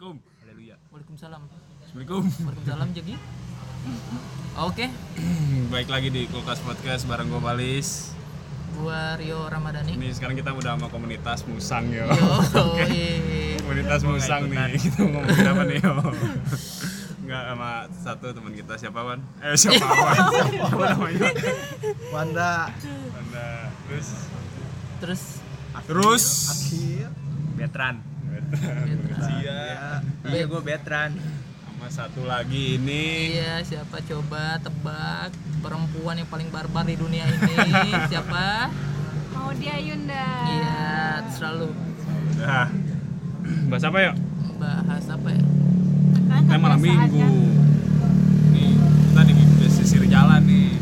Assalamualaikum. Haleluya. Waalaikumsalam. Assalamualaikum. Waalaikumsalam jadi. Oke, Baik lagi di Kulkas Podcast bareng gue Balis. gua Rio Ramadhani. Ini sekarang kita udah sama komunitas Musang yo. Yo, iya. komunitas Musang nih. Kita ngomongin apa nih yo? Enggak sama satu teman kita siapa Wan? Eh siapa Wan? Siapa namanya? Wanda Anda. Terus Terus terus akhir Betran. Sia Iya gue Betran. sama satu lagi ini iya siapa coba tebak perempuan yang paling barbar di dunia ini siapa? Mau dia Yunda. Iya, selalu Nah. Bahas apa yuk? bahas apa ya? Kan Kita malam minggu. kan. Nih, kita di pesisir jalan nih.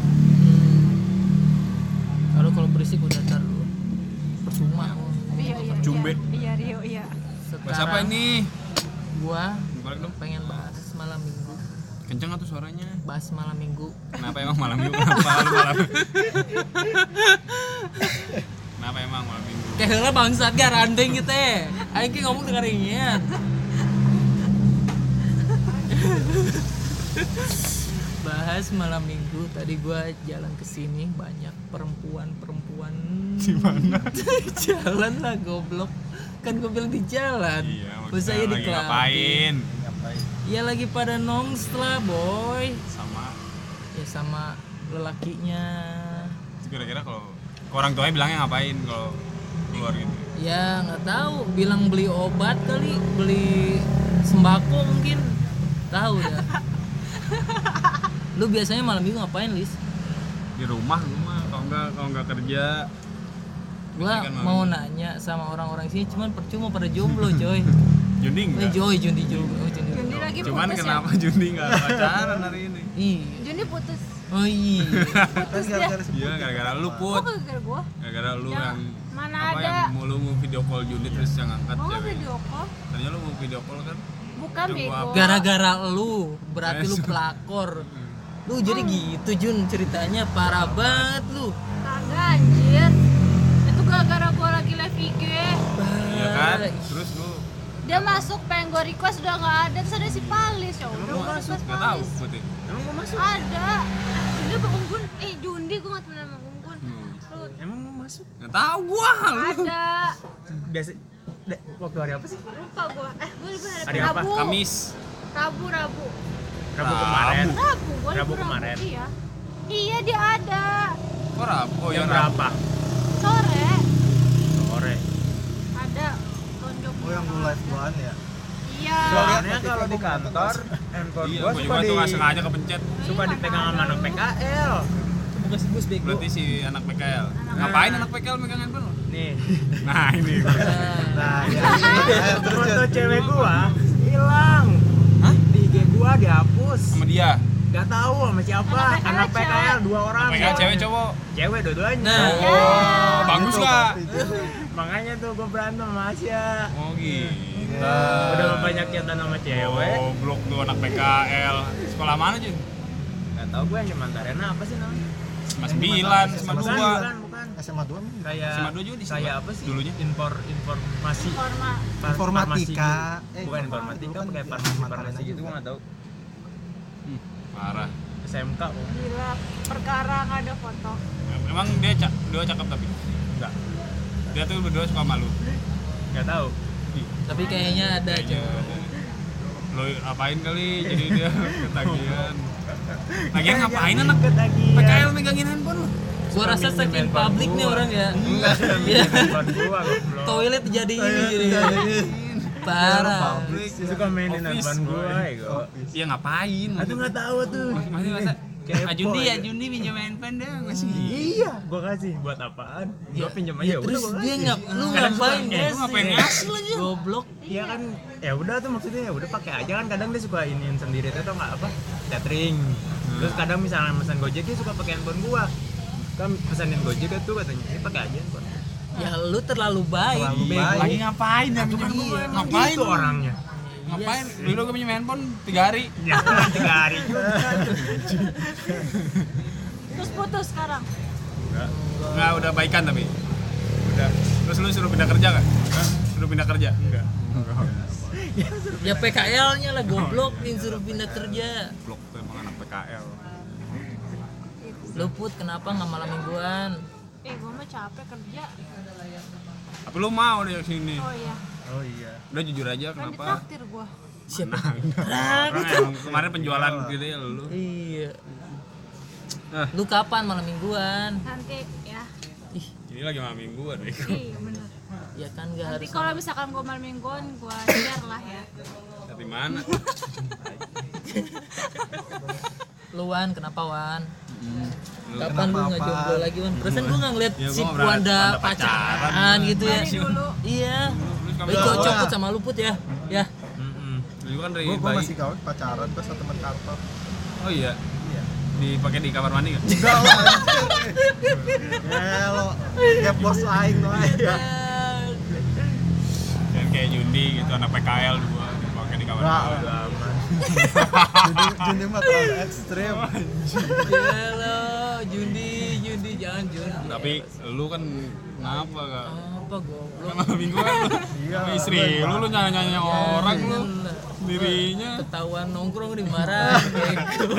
Kalau kalau berisik udah ntar lu percuma. Iya iya. Iya, Iya Rio iya. Bahas apa ini? Gua Balik dong. pengen bahas malam minggu. Kenceng atuh suaranya. Bahas malam minggu. Kenapa emang malam minggu? Kenapa malam? Kenapa emang malam minggu? Kayak bangsat gar andeng kita. Aing ki ngomong dengan ingat. Bahas malam minggu tadi gua jalan ke sini banyak perempuan-perempuan Di mana? jalan lah goblok. Kan gue bilang di jalan. Iya, saya di ngapain? Ya lagi pada nongs lah boy. Sama Ya sama lelakinya. kira-kira kalau orang tuanya bilangnya ngapain kalau keluar gitu? Ya nggak tahu, bilang beli obat kali, beli sembako mungkin. Tahu dah. Lu biasanya malam minggu ngapain, Lis? Di rumah rumah kalau enggak kalau enggak kerja Gua Kan mau nanya sama orang-orang sini cuman percuma pada jomblo, coy. Jundi Eh, enggak? Joy, Jundi jomblo. Oh, Jundi. Jundi lagi Cuman putus kenapa Jundi enggak pacaran hari ini? Iya. ya. Jundi putus. Oh iya. kan gara-gara Iya, gara-gara lu Oh put. gara-gara gua. Gara-gara lu Ya, yang mana apa ada. yang mau lu mau video call Jundi terus yang angkat Mau cewek. video call? Ternyata lu mau video call kan? Bukan bego. Gara-gara lu, berarti lu Eh, pelakor. Lu jadi gitu Jun ceritanya parah banget lu. Kagak anjir. Itu gara-gara gua lagi live IG. Iya kan? Terus lu Dia masuk pengen gua request udah nggak ada terus ada si Palis ya udah gua masuk request enggak tahu putih. Emang gue masuk? Ada. Jundi sama Unggun. Eh Jundi gua nggak temen sama Unggun. Lu Emang gue masuk? Enggak tahu gua ada. Biasa. De- waktu hari apa sih? Lupa gua. Eh gua lupa hari Hari apa? Rabu. Kamis. Rabu Rabu. Rabu kemarin. Rabu gua Rabu libur kemarin. Iya. Iya dia ada. Oh, Rabu. Oh, yang berapa? Sore. ada tonjok. Oh yang lu live gua ya Iya. Soalnya kalau di kantor, handphone Iya, gua suka di tuh nggak sengaja kepencet. suka dipegang sama anak PKL. Bekas bus bego. Berarti si anak PKL. Ngapain anak PKL megang handphone lu? Nih, Nah, ini. nah ya foto cewek gua hilang. Hah? Di IG gua dihapus. Sama dia. Gak tahu sama siapa. Anak PKL Anak PKL dua orang. PKL cewek cowok. Cewek dua-duanya. Nah. Oh, bagus Itu, nggak? itu. Makanya tuh gua berantem sama Asia. Oh, gitu. Udah banyak chatan sama cewek. Oh, blok tuh anak PKL. Sekolah mana, Jun? Gak tau gue yang Mantarena apa sih namanya? Mas 9, sama Bukan, 2. bukan, bukan. SMA 2 nih Kayak SMA dua juga di kayak apa sih? Dulunya. Impor informasi. Forma. Far- Informatika. farmasi Eh, gitu. Bukan informatika informatika, kan pakai farmasi farmasi gitu gue nggak tahu. Hmm, parah. SMK kok. Gila. Perkara nggak ada foto. Emang dia cak, dia cakep tapi Enggak. Dia tuh berdua suka malu. Enggak tahu. Tapi kayaknya ada Kayaknya coy. lo apain kali jadi dia ketagihan. Lagian ngapain anak Ketagihan. PKL megangin handphone? Gua rasa saking handphone publik nih orang ya. Enggak, Iya. gua goblok. Toilet jadi ini Iya, jadi. iya, iya. Parah. Publik. Suka mainin handphone gua, ego. Iya ngapain? Aku nggak tahu tuh. Masih masa Kepo Ah Jundi ya aja. Jundi pinjam handphone deh ngasih. Iya, gua kasih buat apaan? Gua pinjam aja Ya, udah terus gua dia ngap, lu ngapain eh, lu ngapain ngasih lagi? Goblok. Iya kan, ya udah tuh maksudnya ya udah pakai aja kan kadang dia suka iniin sendiri tuh nggak apa tethering. Terus kadang misalnya pesan Gojek dia suka pakai handphone gua. Kan pesanin Gojek tuh katanya, ini pakai aja handphone. Ya lu terlalu baik. Terlalu baik. Lagi ngapain ya? Ngapain Itu lu? orangnya. Ngapain? Dulu gue pinjam handphone 3 hari. Ya, tiga hari juga. Terus putus sekarang. Enggak, udah baikan tapi. Udah. Terus lu suruh pindah kerja kan? Suruh pindah kerja? Enggak. Ya suruh Ya PKL-nya lah goblok yang suruh pindah kerja. blok tuh emang anak PKL Lu put kenapa nggak malam mingguan? Eh, gua mah capek kerja. tapi lu mau deh sini Oh iya. Oh iya. udah jujur aja Kan kenapa ditraktir gua. Siapa? Orang emang kemarin penjualan gitu ya lu Iya. Ah. Lu kapan malam mingguan? Nanti ya. Ih, ini lagi malam mingguan nih Iya, bener. ya kan gak Nanti harus kalau misalkan gua malam mingguan, gua share lah ya. dari mana Luan, kenapa Wan? Lu Kapan lu kenapa, nggak Wan? jomblo lagi Wan? Perasaan gua nggak ngeliat Ya, si Wanda ada pacaran pacaran gitu ya. Dulu. Iya. Tahu cocok sama lu put ya. Ya. Mm-mm. lu kan dari Gua, gua masih gawe pacaran sama teman kantor. oh iya Iya. dipakai di kamar mandi kan Enggak lah. Ya lo kayak bos aing lo ya. dan kayak Jundi gitu anak PKL dua dipakai di kamar Enggak mandi. Jadi jadi mah terlalu ekstrim. Ya lo, Jundi, Jundi jangan Jundi. tapi lu kan kenapa kak apa goblok? malam mingguan Iya. sama istri lu lu nyanyi nyanyi orang lu Gila. sendirinya Ketahuan nongkrong dimarahin bego.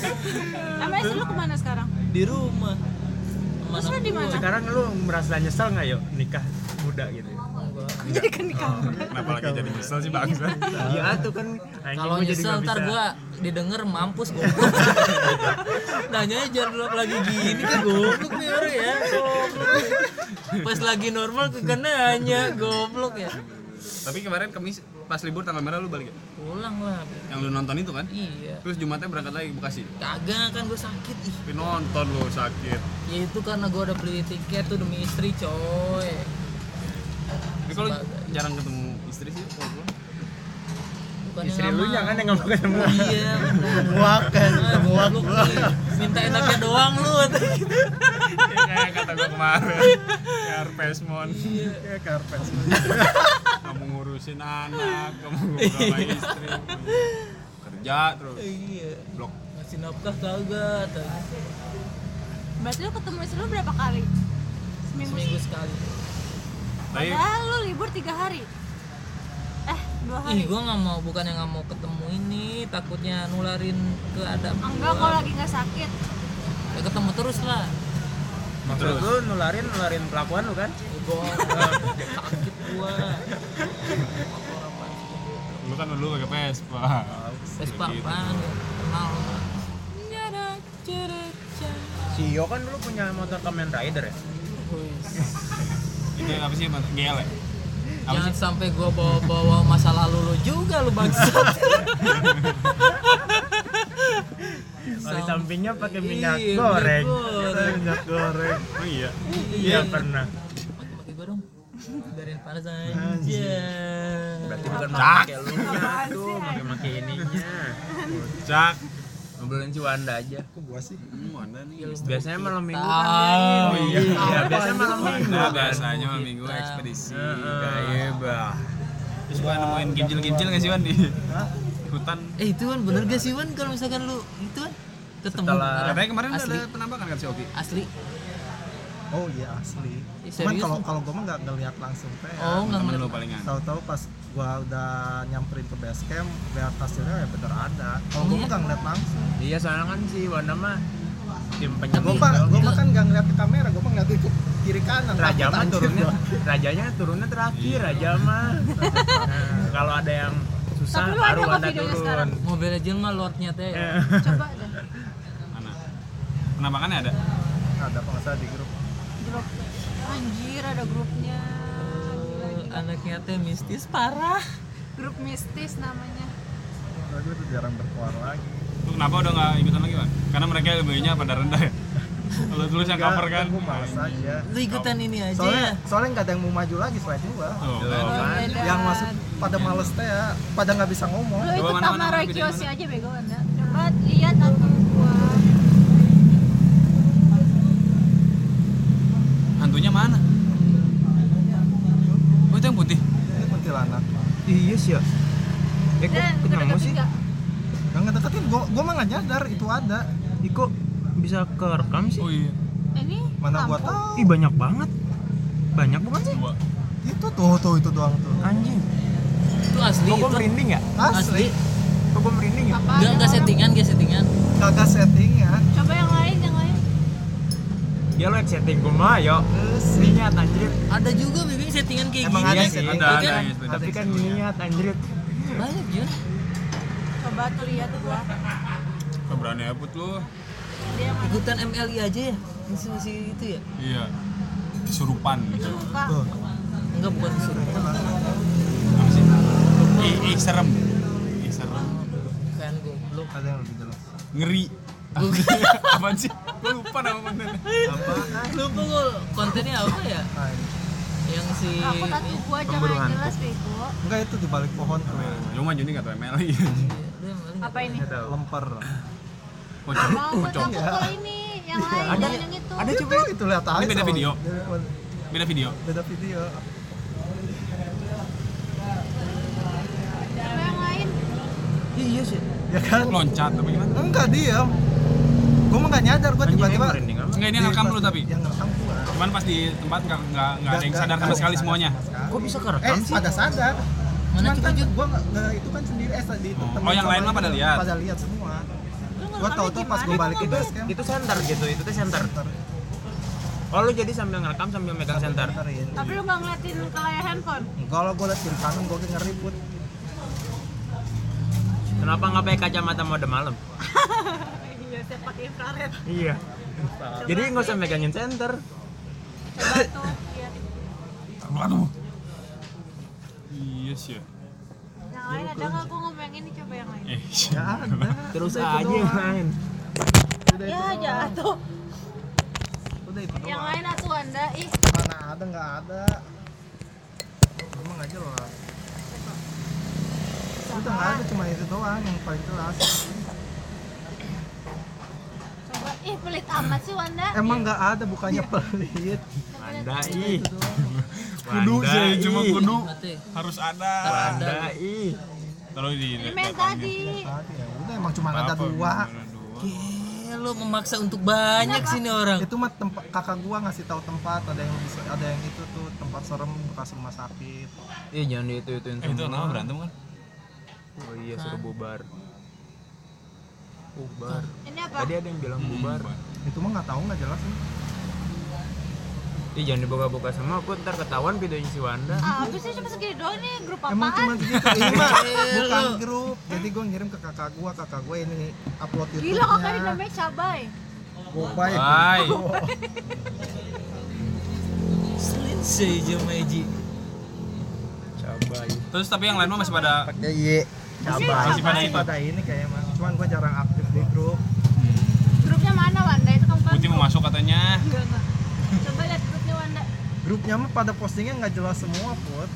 Sama istri lu ke mana sekarang? di rumah. Terus lu di mana? sekarang lu merasa nyesel nggak yuk nikah muda gitu Jadi kan di kamar. kenapa lagi jadi nyesel sih bangsa iya tuh kan Kalau gua nyesel ntar gua didengar mampus goblok. Nanyanya jangan lagi gini kan goblok nih orang ya. Goblok. Pas lagi normal kagak nanya goblok ya. tapi kemarin kemis pas libur tanggal merah lu balik ya? Pulang lah. yang lu nonton itu kan Iya. terus jumatnya berangkat lagi ke Bekasi Kagak kan gue sakit ih. tapi nonton lu sakit Ya itu karena gue udah beli tiket tuh demi istri coy. Tapi kalau jarang ketemu istri sih kalau gua Bukan istri lu jangan mau. yang nggak mau ketemu Iya. Muak kan, muak. Minta enaknya doang lu. ya kayak kata gua kemarin kayak Arpesmon Kayak karpet. kamu ngurusin anak kamu ngobrol sama istri kerja terus Iya. blok Ngasih nafkah kagak. Berarti lu ketemu istri lu berapa kali? Seminggu, Seminggu sekali. Tapi Padahal lu libur tiga hari. Eh, dua hari. Ih, gua nggak mau bukan yang nggak mau ketemu ini, takutnya nularin ke Adam. Enggak kalau lagi nggak sakit. Ya ketemu terus lah. maksud Terus? lu nularin nularin pelakuan lu kan Gua sakit gua. lu kan dulu pakai Vespa Vespa Gitu. apaan? Kenal. si Yo kan dulu punya motor Kamen Rider ya itu apa sih Bang? GL ya apa Jangan sih sampai gua bawa-bawa masa lalu lu juga lu bangsat. Di sampingnya pakai minyak Iya, goreng goreng. Minyak goreng. oh iya iya pernah Pakai gua dong. Biarin panas aja. berarti bukan pakai lu tuh pakai pakai ininya cak ngobrolin si Wanda aja. Kok gua sih? hmm, Wanda nih biasanya malam minggu kan Oh, iya. iya biasanya malam minggu kan. biasanya malam minggu ekspedisi Gaibah. terus suka nemuin kincil-kincil nggak sih Wan? Di hutan. Eh itu kan bener gak sih Wan kalau misalkan lu itu kan ketemu Setelah- katanya kemarin udah asli. ada penampakan kan si Oki? Asli. Oh iya asli. Ih, Cuman kalau kalau gua mah nggak ngeliat langsung teh. oh nggak temen ngeliat lu palingan. Tahu-tahu pas gua udah nyamperin ke base camp, lihat hasilnya ya bener ada. Kalau Oh, gua iya? mah nggak ngeliat langsung. iya soalnya kan si Wanda mah tim Gua penyembuh mah gua itu- mah kan nggak ngeliat ke kamera, gua mah ngeliatin ke kiri kanan. raja mah turunnya gua. rajanya turunnya terakhir raja mah Nah, kalau ada yang susah Tapi baru ada turun sekarang? mobil legend mah lordnya teh Eh, Coba deh. mana penampakannya ada Ada salah di grup. Grup. Anjir, ada grupnya. Anaknya teh mistis parah Grup mistis namanya. Lalu itu jarang berkuar lagi. lu kenapa udah nggak ikutan lagi Wan karena mereka ilmunya pada rendah ya lu tulis yang cover kan Gua males aja. lu ikutan ini aja Soalnya ya soalnya nggak ada yang mau maju lagi selain gua. oh, kan? Beda. Yang masuk pada males teh ya, pada nggak bisa ngomong. Lu ikut sama mana. aja bego Anda. Coba lihat aku gua. hantunya mana oh putih Ini kuntilanak. iya sih ya eh kok ketemu deket-deket sih. Yang ngedeketin gua, gua mah nggak nyadar itu ada. Ih, kok bisa kerekam sih oh iya Ini Mana gua lampu. tahu. ih banyak banget banyak bukan sih dua Itu tuh tuh itu doang tuh. anjing itu asli Kok itu merinding ya? asli Kok gue merinding ya? Nggak nggak settingan nggak settingan Kagak setting ya. Coba yang lain. Ya lo setting gue mah yo. Niat anjir. ada juga bikin settingan kayak Emang gini ada sih, ada Iya ada kan? ya sepeda Tapi kan Ada niat anjir. banyak Jun Coba tuh lihat gua. keberanian abut lu ikutan MLI aja ya masih masih itu ya iya kesurupan Suka. tuh. enggak bukan disuruh apa sih ih ih serem ih serem kan goblok Ada yang lebih jelas. ngeri apaan sih gue lupa nama kontennya Apaan? lupa gue kontennya apa ya ini. yang si Aku tatu gua jangan jelas bego. Enggak itu di balik pohon tuh. lu mah Juni gak tau MLI Apa ini? Nggak tahu. Lemper. pocong pocong kalau ini. Yang lain Ada. yang itu. Ada coba. Itu, itu lihat aja. beda video? Beda- beda video Beda video. Yang lain. iya sih Ya kan? loncat apa gimana Enggak diam. Gua mah enggak nyadar, gua Anjing, tiba-tiba enggak ini ngerekam pas- lu tapi Yang ngerekam gua. cuman pas di tempat nggak nggak nggak ada yang Nggak- sadar sama nggak sekali semuanya. Kok bisa Eh, kerekam sih? pada sadar. Mana Cuman kan gua nggak nggak- itu kan sendiri eh di Oh. Oh, yang lain mah pada itu, lihat? Pada lihat semua. Ngerekamnya tahu tuh pas gua balik ke camp. Itu center gitu, itu tuh center. Oh lu jadi sambil ngerekam sambil megang center. Tapi lu nggak ngeliatin ke layar handphone? Kalau gua liat kiri kanan gua kayak ngeri put. Kenapa nggak pakai kacamata mode malam? Iya, saya pakai infrared. Iya. Jadi nggak usah megangin center. Coba tuh lihat. aduh iya sih ya Yang lain ada nggak? Gua ngomong yang ini coba yang lain. eh Ya ada. Terus itu aja main. Udah Ya itu jatuh. Udah itu Yang lain atuh anda. Ih, Mana ada nggak ada. Emang nggak jelas. Udah nggak ada cuma itu doang yang paling jelas. Ih, pelit amat sih Wanda. Emang nggak ada bukannya pelit. Anda ih. kudu Wanda, sih cuma kudu harus ada Anda ih. terus di Ini main tadi. Tadi ya udah emang cuma ada dua. Lo memaksa untuk banyak sih nih orang Itu mah tempat kakak gua ngasih tahu tempat ada yang bisa ada yang itu tuh tempat serem bekas rumah sakit. Ih jangan itu ituin eh itu nama berantem kan Oh iya suruh bubar. Bubar. Ini apa? Tadi ada yang bilang bubar. Itu mah nggak tahu nggak jelas nih. Ih jangan dibuka-buka sama aku ntar ketahuan videonya si Wanda. Ah, sih cuma segini doang nih grup apaan? Emang cuma segitu. Ini mah Eh, bukan grup. Jadi gua ngirim ke kakak gua, kakak gua ini upload. Gila kakak ini namanya cabai. Gopay. Hai Selinsay aja Meji Cabai. terus tapi yang lain mah masih pada Pakai Y. Cabai. Masih pada itu pada ini kayak mah. Cuman gua jarang aktif di grup. Grupnya mana Wanda? Itu kamu Putih mau masuk katanya Enggak, enggak. Coba lihat grupnya Wanda. Grupnya mah pada postingnya nggak jelas semua, Put.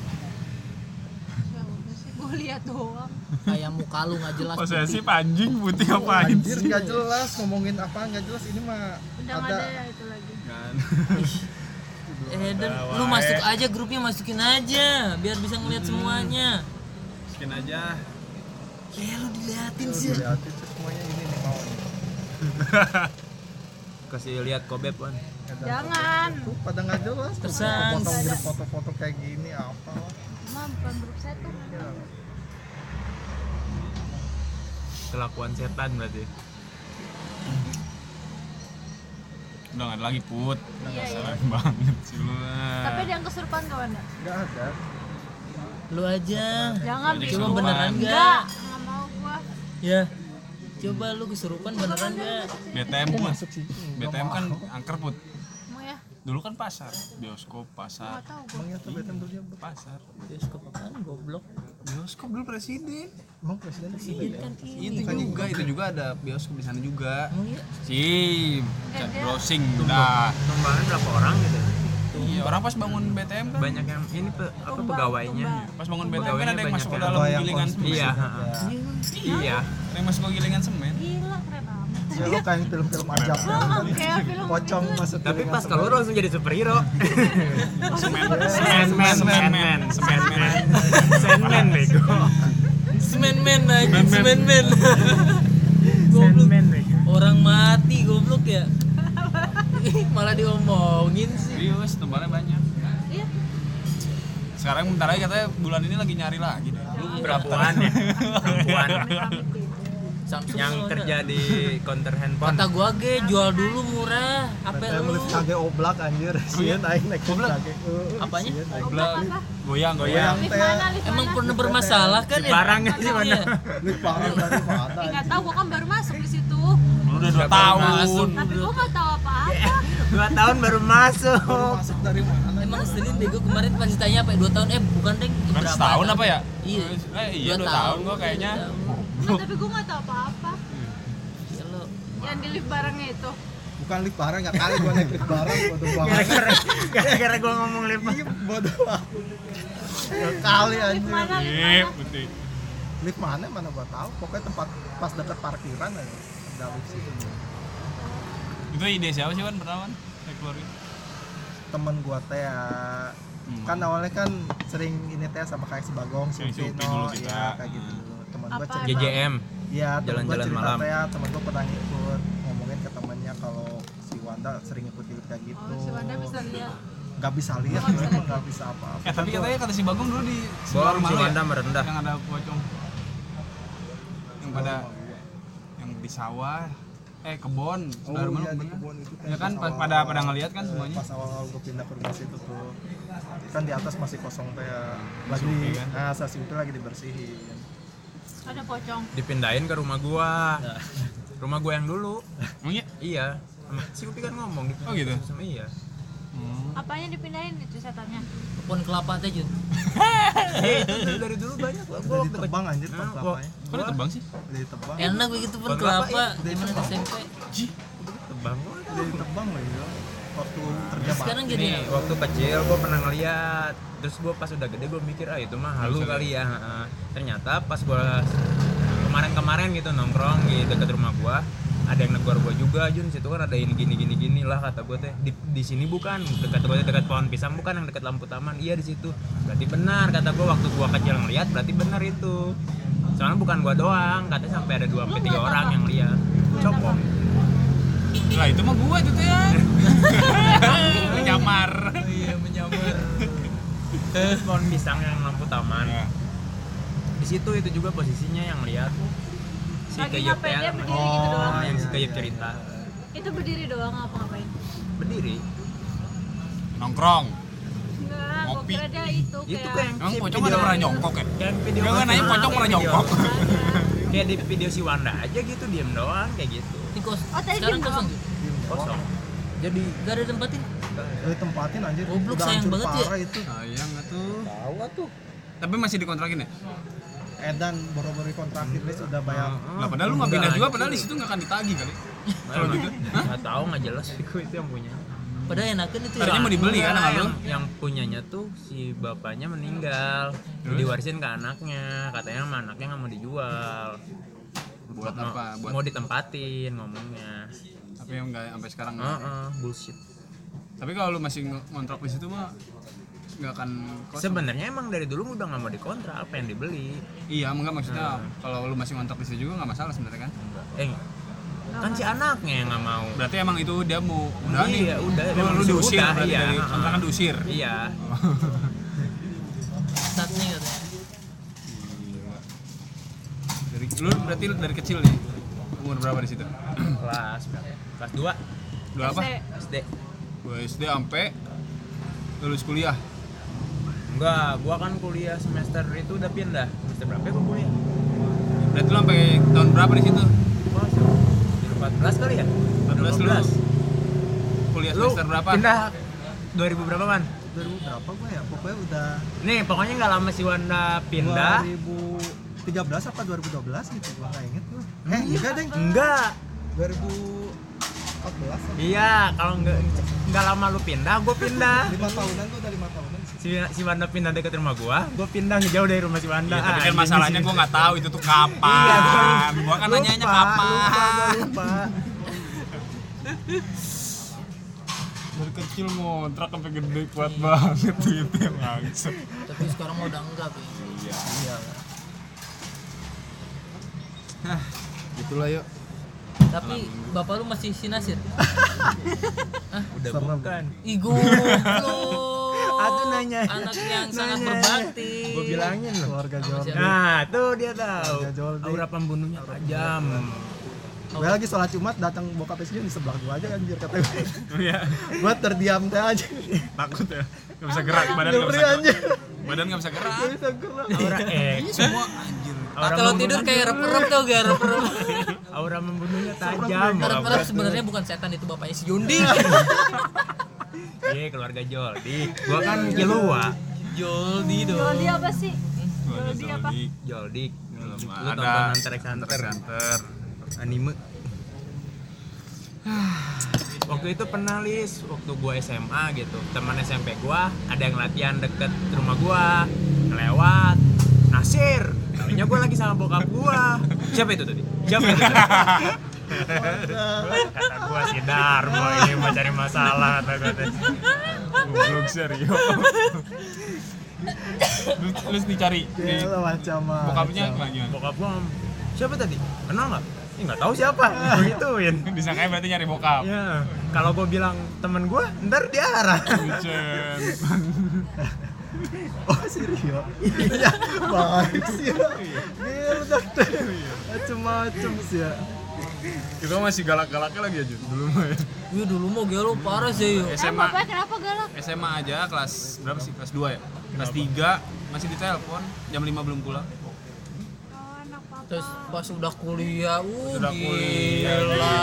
Ya gue lihat doang. kayak muka lu nggak jelas posesif anjing putih ngapain Anjir sih nggak jelas ngomongin apa nggak jelas ini mah Udah nggak ada ya itu lagi. kan eh dan lu masuk aja grupnya masukin aja biar bisa ngeliat semuanya skin aja ya lu diliatin sih diliatin tuh semuanya ini nih mau. Kasih lihat kobeb Wan. Ada Jangan. Tuh pada nggak jelas. Tersang. Foto-foto kayak gini apa? Mah bukan grup saya tuh. Ya. Kelakuan setan berarti. udah nggak ada lagi put Iya, iya. salah banget sih lu Tapi ada yang kesurupan gak Wanda? Nggak ada. lu aja Jangan coba kesurupan. beneran nggak. Ya coba lu kesurupan beneran enggak BTM sih. BTM kan angker put. Mau ya? dulu kan pasar bioskop pasar. Nggak tahu gua. Ya BTM dulu dia? Pasar. Bioskop apaan? Goblok. Bioskop dulu presiden. Emang presiden sih ini kan itu ini juga itu juga ada bioskop di sana juga. Ya sim. Chat browsing dah. Tumbangan berapa orang gitu? Iya. Orang pas bangun BTM kan? Banyak yang ini pe, apa Tumbang, pegawainya. tumbang. pas bangun BTM kan ada yang masuk ke dalam Kalau gilingan konspirasi Iya, ada. Iya. ada yang masuk ke gilingan semen? Gila keren amat. Ya kayak film-film ajab ya. Oh, film Pocong masuk Tapi pas semen. keluar langsung jadi superhero. semen. Semen. Man, semen man, semen man, semen man bego. semen men semen men. Semen goblok orang mati goblok ya malah diomongin sih. Serius tumbalnya banyak. Iya. sekarang bentar lagi katanya bulan ini lagi nyari lagi deh. Ya perempuan ya. Perempuan. Samsung yang kalau kerja di counter handphone. Kata gua ge jual dulu murah. Apa lu? Beli kage oblak anjir. Sieun aing naik Oblak? kage. Heeh, Apanya? Oblak goyang Goyang. Emang pernah bermasalah kan ya? Barang sih Iya. mana? Lift parah dari mana? Eh, nggak tahu, gua kan baru masuk di situ. Udah dua tahun masuk? Tapi gua nggak tahu apa-apa. dua tahun baru masuk Masuk dari mana? emang sering deh gua kemarin pas ditanya apa ya, dua tahun eh bukan deh kan berapa tahun? apa ya iya eh iya dua tahun gua kayaknya Nah, tapi gua nggak tahu apa-apa. Ya lo, Yang di lift barangnya itu. Bukan lift barang, nggak kali gua naik lift barang bodoh banget. gara-gara gara-gara gua ngomong lift Iya, bodoh banget. Kali Lift anjir. mana? Lift iya mana? putih Lift mana mana gua tahu. Pokoknya tempat pas dekat parkiran aja. Itu ide siapa sih Wan pertama Wan? Naik keluar gitu. Temen gua teh ya Hmm. kan awalnya kan sering ini teh sama kayak si Bagong, si kita. ya kayak gitu. Temen gua cerita. JJM Iya, temen gua Jalan-jalan cerita malam. teh ya, temen gua pernah ngikut ngomongin ke temennya kalau si Wanda sering ikut ikut kayak gitu. Oh, si Wanda bisa lihat. Gak bisa lihat, memang gak bisa apa-apa. eh tapi katanya kata si Bagong dulu di rumah si ya? Wanda merendah yang ada pocong yang pada di sawah eh kebon Oh sebelah rumah iya di kebun itu Ya kan, pas pa- pada- pada ngeliat kan eh, semuanya. Pas awal-awal gue pindah ke rumah situ tuh kan di atas masih kosong teh ya. lagi kan? nah sasi itu lagi dibersihin Ada pocong. dipindahin ke rumah gua rumah gua yang dulu emang iya iya sama si Upi kan ngomong Oh, gitu? sama iya Apanya dipindahin itu setannya? Pohon kelapa teh Jun. Itu dari, dari dulu banyak gua udah waktu ditebang anjir gua- kelapanya. kok dia terbang sih? Udah ditebang enak begitu pohon Pohon kelapa, kelapa. iya. SMP tebang gua. udah ditebang loh ya waktu kerja sekarang jadi Nih, waktu kecil gue pernah ngeliat. Terus gue pas udah gede gue mikir ah itu mah halu kali ya. Heeh. ternyata pas gue kemarin-kemarin gitu nongkrong di dekat rumah gue ada yang negor gue juga Jun. Situ kan ada ini gini gini gini lah kata gue teh. Di, di sini bukan. Dekat gue dekat pohon pisang bukan yang dekat lampu taman. Iya di situ. Berarti benar kata gue waktu gue kecil ngeliat berarti benar itu. Soalnya bukan gue doang. Katanya sampai ada dua sampai tiga orang yang lihat. copong lah itu mah gua itu tuh ya nyamar iya menyamar. Terus pohon pisang yang lampu taman. Ya. di situ itu juga posisinya yang lihat si Lagi Keyep ngapain dia ya berdiri gitu doang? oh, yang si Keyep cerita. Itu berdiri doang apa ngapain? berdiri. Nongkrong. Enggak, Ngopi. kira dia itu itu kayak kayak emang pocong ada pernah jongkok ya? kayak video kan nanya pocong kayak pernah jongkok. kayak di video si Wanda aja gitu diem doang kayak gitu. Ini kos. Oh, tadi sekarang diem kosong. kosong. Jadi gak ada tempatin udah ditempatin anjir. Goblok, udah sayang hancur banget ya. parah itu. Sayang nggak tuh tahu tuh tapi masih dikontrakin ya Edan baru-baru kontrakin list udah bayar. Lah padahal lu nggak pindah juga padahal di situ nggak akan ditagih kali. Kalau gitu. Nggak tahu nggak jelas itu itu yang punya. Padahal enakan itu ya. Tadinya mau dibeli kan sama lu? yang, yang punyanya tuh si bapaknya meninggal. Terus? diwarisin ke anaknya katanya sama anaknya nggak mau dijual. Buat Mau- apa? Buat mau ditempatin ngomongnya. Tapi yang nggak sampai sekarang Heeh, bullshit. Tapi kalau lu masih ng- ngontrak di situ mah nggak akan sebenarnya emang dari dulu udah nggak mau dikontrak apa yang dibeli? Iya enggak maksudnya kalau lu masih ngontrak di situ juga nggak masalah sebenarnya kan? Eh kan si anaknya yang nggak mau. Berarti emang itu dia mau udah nih. Iya, udah. lu, lu diusir udah, berarti iya. dari kontrakan diusir. Iya. Saatnya katanya. Dari lu berarti dari kecil nih umur berapa di situ? Kelas berapa? kelas 2 dua apa? SD gua SD sampai lulus kuliah enggak gua kan kuliah semester itu udah pindah. Semester berapa ya gua kuliah? Berarti lu sampai tahun berapa di situ? Gua semester 14 kali ya? 14 lu. Kuliah lu semester berapa? pindah 2000 berapa kan 2000 berapa gue ya? Pokoknya udah nih pokoknya nggak lama si Wanda pindah. 2013 apa 2012 gitu gua nggak inget gua. Eh enggak. deng. Enggak. 2014 apa? iya kalau nggak nggak lama lu pindah gua pindah. Lima tahunan tuh udah lima tahunan sih si, si Wanda pindah dekat rumah gua gua pindah ngejauh dari rumah si Wanda Iya, tapi kan anjing masalahnya sih. gua nggak tahu itu tuh kapan. Iya, gua- kan lupa, nanyanya lupa, kapan. gua lupa Dari kecil ngontrak sampai gede kuat banget itu yang langsung. tapi sekarang udah enggak Pi. Iya. Hah, gitulah yuk. tapi bapak lu masih si Nasir udah Serem. bukan Ih goblok tuh nanya. anak yang sangat Nanya. berbakti Gue bilangin loh. keluarga Jordan Nah, tuh dia tahu. Aura pembunuhnya tajam. gue lagi sholat jumat datang bokap SD di sebelah gua aja anjir kata gue Oh iya, gue terdiam teh aja takut ya. Gak bisa gerak, badan gak bisa gerak. anjir Badan gak bisa gerak. Gak bisa gerak Aura eh Semua anjir. Aura kalau tidur kayak rep-rep tau gak rep-rep aura membunuhnya tajam. rep-rep sebenarnya bukan setan itu bapaknya si Yundi Iya, keluarga Joldi. Gua kan Kilua. Joldi dong Joldi apa sih? Joldi apa? Joldi. Lu Ada tonton Hunter x Hunter Hunter. anime. Waktu itu pernah lis, waktu gua SMA gitu, teman SMP gua ada yang latihan deket rumah gua, ngelewat, Nasir, Taunya gua lagi sama bokap gua. Siapa itu tadi? Siapa itu? tadi? kata gua si Darmo ini mau cari masalah kata gua tadi. Goblok serius. Lu lu dicari di macam bokapnya gimana? Bokap gua siapa tadi? Kenal nggak? Ih nggak tahu siapa. Begituin. Disangkanya berarti nyari bokap. Ya, kalau gue bilang temen gue, ntar diarah. Oh si Rio Iya baik sih ya Gila dokter Macem-macem sih ya Kita masih galak-galaknya lagi aja dulu mah ya. Wih dulu mau gelo parah sih yuk Eh, SMA bapaknya kenapa galak? SMA aja kelas berapa sih? Kelas 2 ya? Kelas 3 masih ditelepon jam 5 belum pulang. Oh. Terus pas udah kuliah, uh Udah gila. kuliah, gila.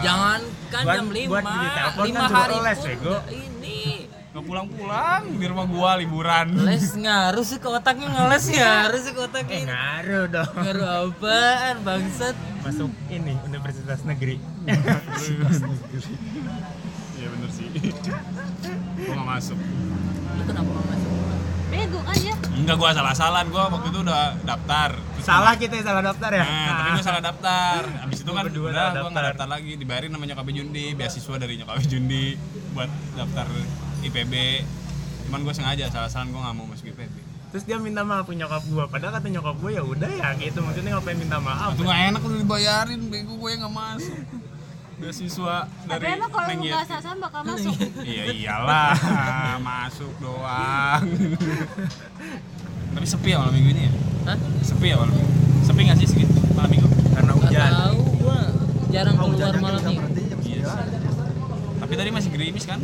Jangan kan Buat- jam 5. buat di telepon 5 kan hari les, pun bego. udah ini. Gak pulang-pulang di rumah gua liburan. Les ngaruh sih ke otaknya ngeles ngaruh sih ke Eh otaknya. ngaruh dong. Ngaruh apaan bangsat? Masuk ini Universitas Negeri. Iya bener sih. gua gak masuk. Lu kenapa gak masuk? Bego kan ya? Enggak gua salah-salah gua waktu itu udah daftar. Terus Salah kita yang salah daftar ya. Nah, tapi gue salah daftar. Abis itu kan udah gue nggak daftar. lagi, dibayarin sama nyokap Jundi, beasiswa dari nyokap Jundi buat daftar IPB. Cuman gue sengaja salah-salah gue nggak mau masuk IPB. Terus dia minta maaf ke nyokap gua. Padahal kata nyokap gua ya udah ya gitu. Maksudnya ngapain minta maaf? Itu nggak enak udah dibayarin, bego gue nggak masuk. Beasiswa Tapi dari emang kalau lu nggak sasaran bakal masuk. Iya iyalah, masuk doang. Tapi sepi ya malam minggu ini ya? Hah? Sepi ya malam minggu? Sepi nggak sih segini malam minggu? Karena hujan. tahu gua jarang keluar hujannya malam minggu. berhenti jam Iya 9 Tapi tadi masih gerimis kan?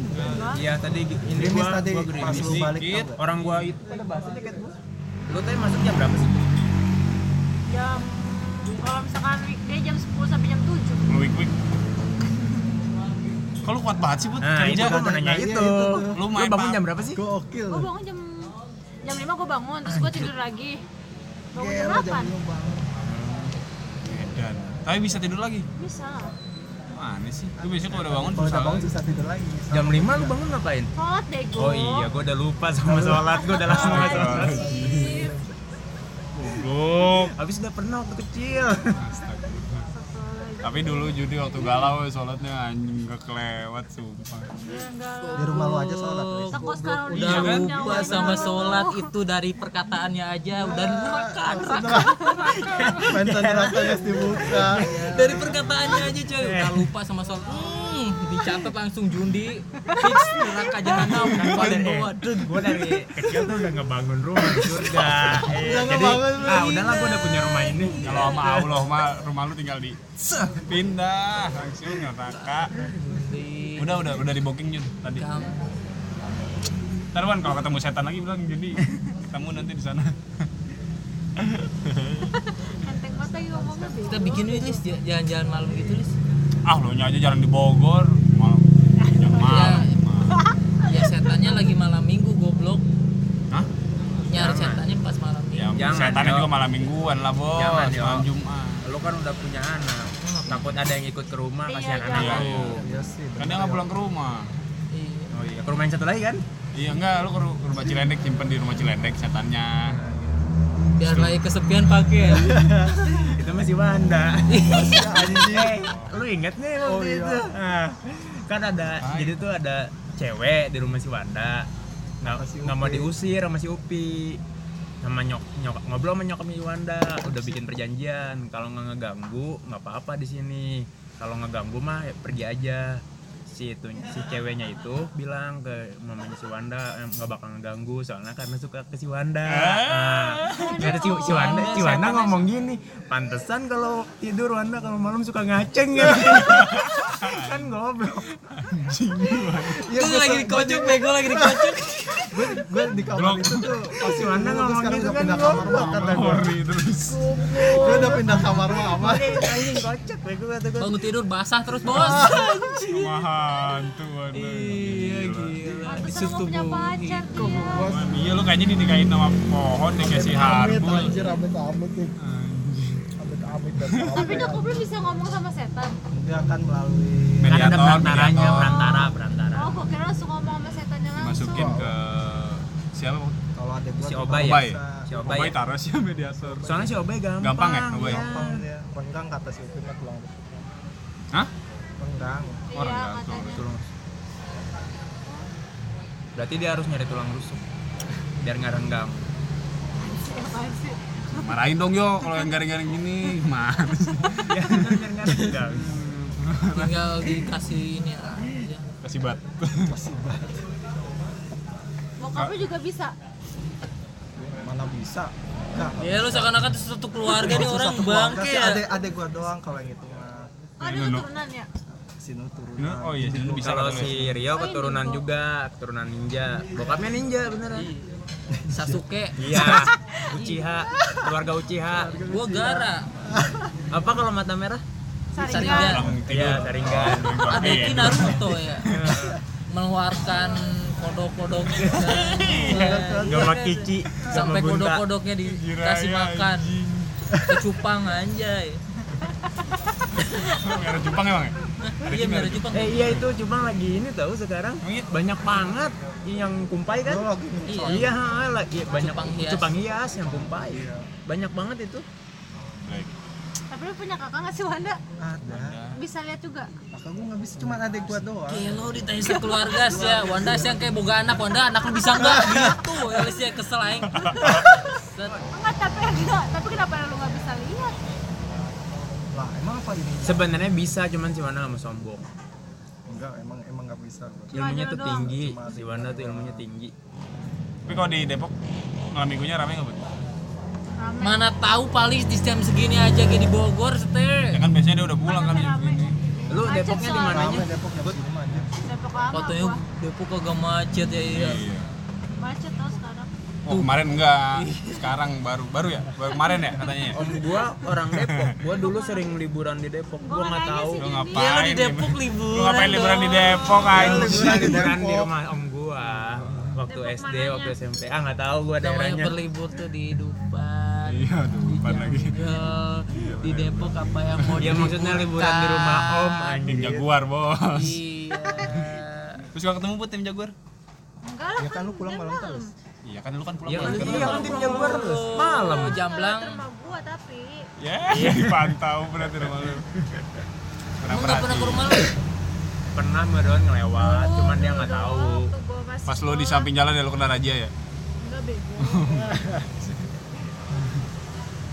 Iya tadi Gerimis gua, tadi gua pas gerimis. lu balik dikit. tau gak? Orang gua itu pada bahasa tiket gua. Lu tadi masuk jam berapa sih? Jam kalau misalkan weekday jam 10 sampai jam 7. Week week. Kok lu kuat banget sih, Bud? Nah, itu Kerja. gua mau nanya itu. itu. Lu Lu main bangun Pak. jam berapa sih? Gokil Gue bangun jam jam 5 gue bangun, terus gue tidur lagi. Bangun jam Gila jam 8. 5 bangun Edan. Tapi bisa tidur lagi. Bisa Mana sih? Lu biasanya kalau udah bangun Kalau susah udah bangun susah tidur lagi Jam 5 lu bangun ngapain? Sholat deh gue. Oh iya, gua udah lupa sama sholat, gua udah langsung ke sholat. Goblok. Habis udah pernah waktu kecil. Tapi dulu judi waktu galau sholatnya anjing gak kelewat sumpah. Di rumah lu aja sholat sekarang Udah Iya kan? lupa sama sholat itu dari perkataannya aja udah lupa. Mantan neraka guys dibuka. Dari perkataannya aja coy udah lupa sama sholat dicatat langsung Jundi fix neraka jahanam paling bawah deng gua dari kecil tuh udah ngebangun rumah di surga. Eh, Udah jadi, ah udahlah gua udah punya rumah ini. Kalau sama Allah mah rumah lu tinggal di pindah langsung neraka. Udah udah udah di booking Jun tadi. Ntar Wan kalau ketemu setan lagi bilang jadi ketemu nanti di sana. Kita bikin nih Lis j- jalan-jalan malam gitu Lis Ah lu nya aja jarang di Bogor. Malam. ya setannya lagi malam minggu goblok Hah? nyari Jangan. setannya pas malam Ya, minggu Jangan, setannya yo. juga malam mingguan lah, Bos. Jangan, malam Jumat. Lu kan udah punya anak. Takut ada yang ikut ke rumah Iya, kasihan jangan. anak Iya, iya. Iya sih Kan dia nggak pulang ke rumah. Iya. Oh iya, ke rumah yang satu lagi kan? Iya enggak, lu ke ru- ke rumah Cilendek simpen di rumah Cilendek setannya. biar lagi kesepian pakai ya. itu masih Wanda. Anjing Eh, lu inget nih waktu Oh, iya. itu? Nah, kan ada, Hai. jadi tuh ada cewek di rumah si Wanda. Nggak, si nggak mau diusir sama si Upi. Sama nyok, nyok ngobrol sama nyokapnya si Wanda, udah bikin perjanjian kalau nggak ngeganggu nggak apa-apa di sini. Kalau ngeganggu mah ya pergi aja. Si itu si ceweknya itu bilang ke mamanya si Wanda eh, nggak bakal ngeganggu soalnya karena suka ke si Wanda. Nah, si, si Wanda, si Wanda ngomong gini, pantesan kalau tidur Wanda kalau malam suka ngaceng ya. kan goblok. Iya, Gue lagi dikocok, bego lagi dikocok. gue gue di kamar itu tuh pas Si Wanda ngomong gitu udah kan pindah kamar goblok mama kata gue. Terus gue udah pindah kamar mama Anjing kocak bego kata gue. Bangun tidur basah terus bos. sama hantu waduh Iya gila. Pantesan lu punya pacar dia. Iya lu kayaknya dinikahin sama pohon dikasih amit harbul anjir amit amit nih amit amit dan Tapi dok, belum bisa ngomong sama setan. dia akan melalui Kan ada Mediator, perantaranya, mediator. perantara, perantara. Oh, gua kira langsung ngomong sama setannya langsung. masukin ke siapa kalau ada gua Si Obay ya? Obay. Si Obay Obay. taruh sih mediator Soalnya si Obay gampang. Gampang ya, Obay? Gampang dia renggang kata si Upin rusuk Hah? Orang Iya, nggak tahu. katanya. Tulang rusuk. Berarti dia harus nyari tulang rusuk biar nggak renggang. Marahin dong yo kalau yang garing-garing gini sih Iya, renggang. Tinggal dikasih ini aja. kasih bat Bokap lu juga bisa. mana bisa Enggak, Ya lu seakan-akan satu keluarga nih orang bangke ya. adek adek gua doang kalau yang itu mah Oh, ada Nunu. keturunan ya? Sinu turunan Nah, oh iya lu bisa Kalau katanya. si Rio keturunan juga, keturunan ninja. Bokapnya ninja beneran. Sasuke. Iya, Uchiha, keluarga Uchiha. Gua Gara. Apa kalau mata merah? Saringan. Tidur. Iya, Sharingan. Adeki Naruto ya. Mengeluarkan kodok-kodok Gama Kici, sampai kodok-kodoknya dikasih makan. Kecupang anjay. merah Jepang emang ya Iya merah Jepang. Eh iya itu cuma lagi ini tahu sekarang banyak banget yang kumpai kan? Lagi Iya. Iya, lagi banyak Cupang hias. cupang hias yang kumpai. Banyak banget itu. Baik. Tapi lu punya kakak nggak sih Wanda? ada Bisa lihat juga. kakak gua nggak bisa cuma adek gua doang Gelo ditanya sekeluarga sih ya. Wanda sih yang kayak boga anak. Wanda anak lu bisa enggak gitu. Ya sih kesel aing. Enggak, tapi enggak. Tapi kenapa lu nggak bisa lihat? Lah emang apa ini Sebenarnya bisa cuman si Wanda nggak mau sombong. enggak emang emang nggak bisa gua Ilmunya Cuma tuh tinggi. Cuma Si Wanda tuh ilmunya tinggi. tapi kalau di Depok malam minggunya rame nggak bu? Mana tahu paling di jam segini aja kayak di Bogor ya setir. kan biasanya dia udah pulang kan jam segini Lu Depoknya di mananya? Depok jam segini Depok lama Katanya gua. Depok kagak macet ya iya. iya Macet sekarang. Oh kemarin enggak sekarang baru baru ya baru kemarin ya katanya ya Om gua orang Depok. Gua dulu sering liburan di Depok. Gua nggak nanya tahu. lu ngapain Iya lu di Depok Lu liburan. ngapain liburan di. Depok anjing Liburan liburan di Depok. rumah om gua waktu Depok SD, mananya? waktu SMP. Ah nggak tahu gua Namanya daerahnya. berlibur tuh di Dupan. iya aduh depan lagi Jungle. Di Depok apa yang mau Ya maksudnya liburan di rumah om tim anjing. jaguar bos Iya. terus kalau ketemu buat tim jaguar Enggak lah. ya kan lu pulang malam terus iya kan lu kan pulang Iya kan, malam. iya kan tim jaguar terus. Malam. Jamblang. Rumah gua tapi ya dipantau berarti rumah lu pernah pernah ke rumah lu? Pernah meron ngelewat, Dulu, cuman dia dulu nggak dong, tahu. gua pas lu di samping jalan ya lu kena raja ya Enggak bego.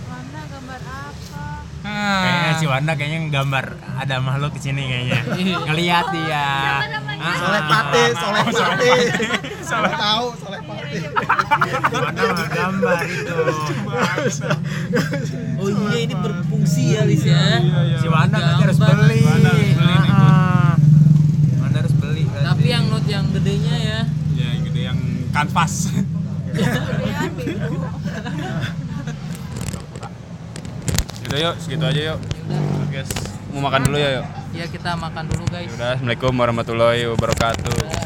Mana gambar apa? Kayaknya si Wanda kayaknya gambar ada makhluk di sini kayaknya. Ngeliat dia. Siapa namanya? Ah, soleh pate soleh pate soleh tahu soleh Iya, pate iya, Si Wanda nggak gambar itu. Oh iya ini berfungsi ya Lis ya. Si Wanda nanti harus beli. Wanda harus beli. Ah. Wanda harus. Tapi yang note yang gedenya ya. ya yang gede yang kanvas Bego. Yaudah yuk, segitu aja yuk. Guys, mau makan dulu ya yuk. Ya kita makan dulu guys. Udah, assalamualaikum warahmatullahi wabarakatuh.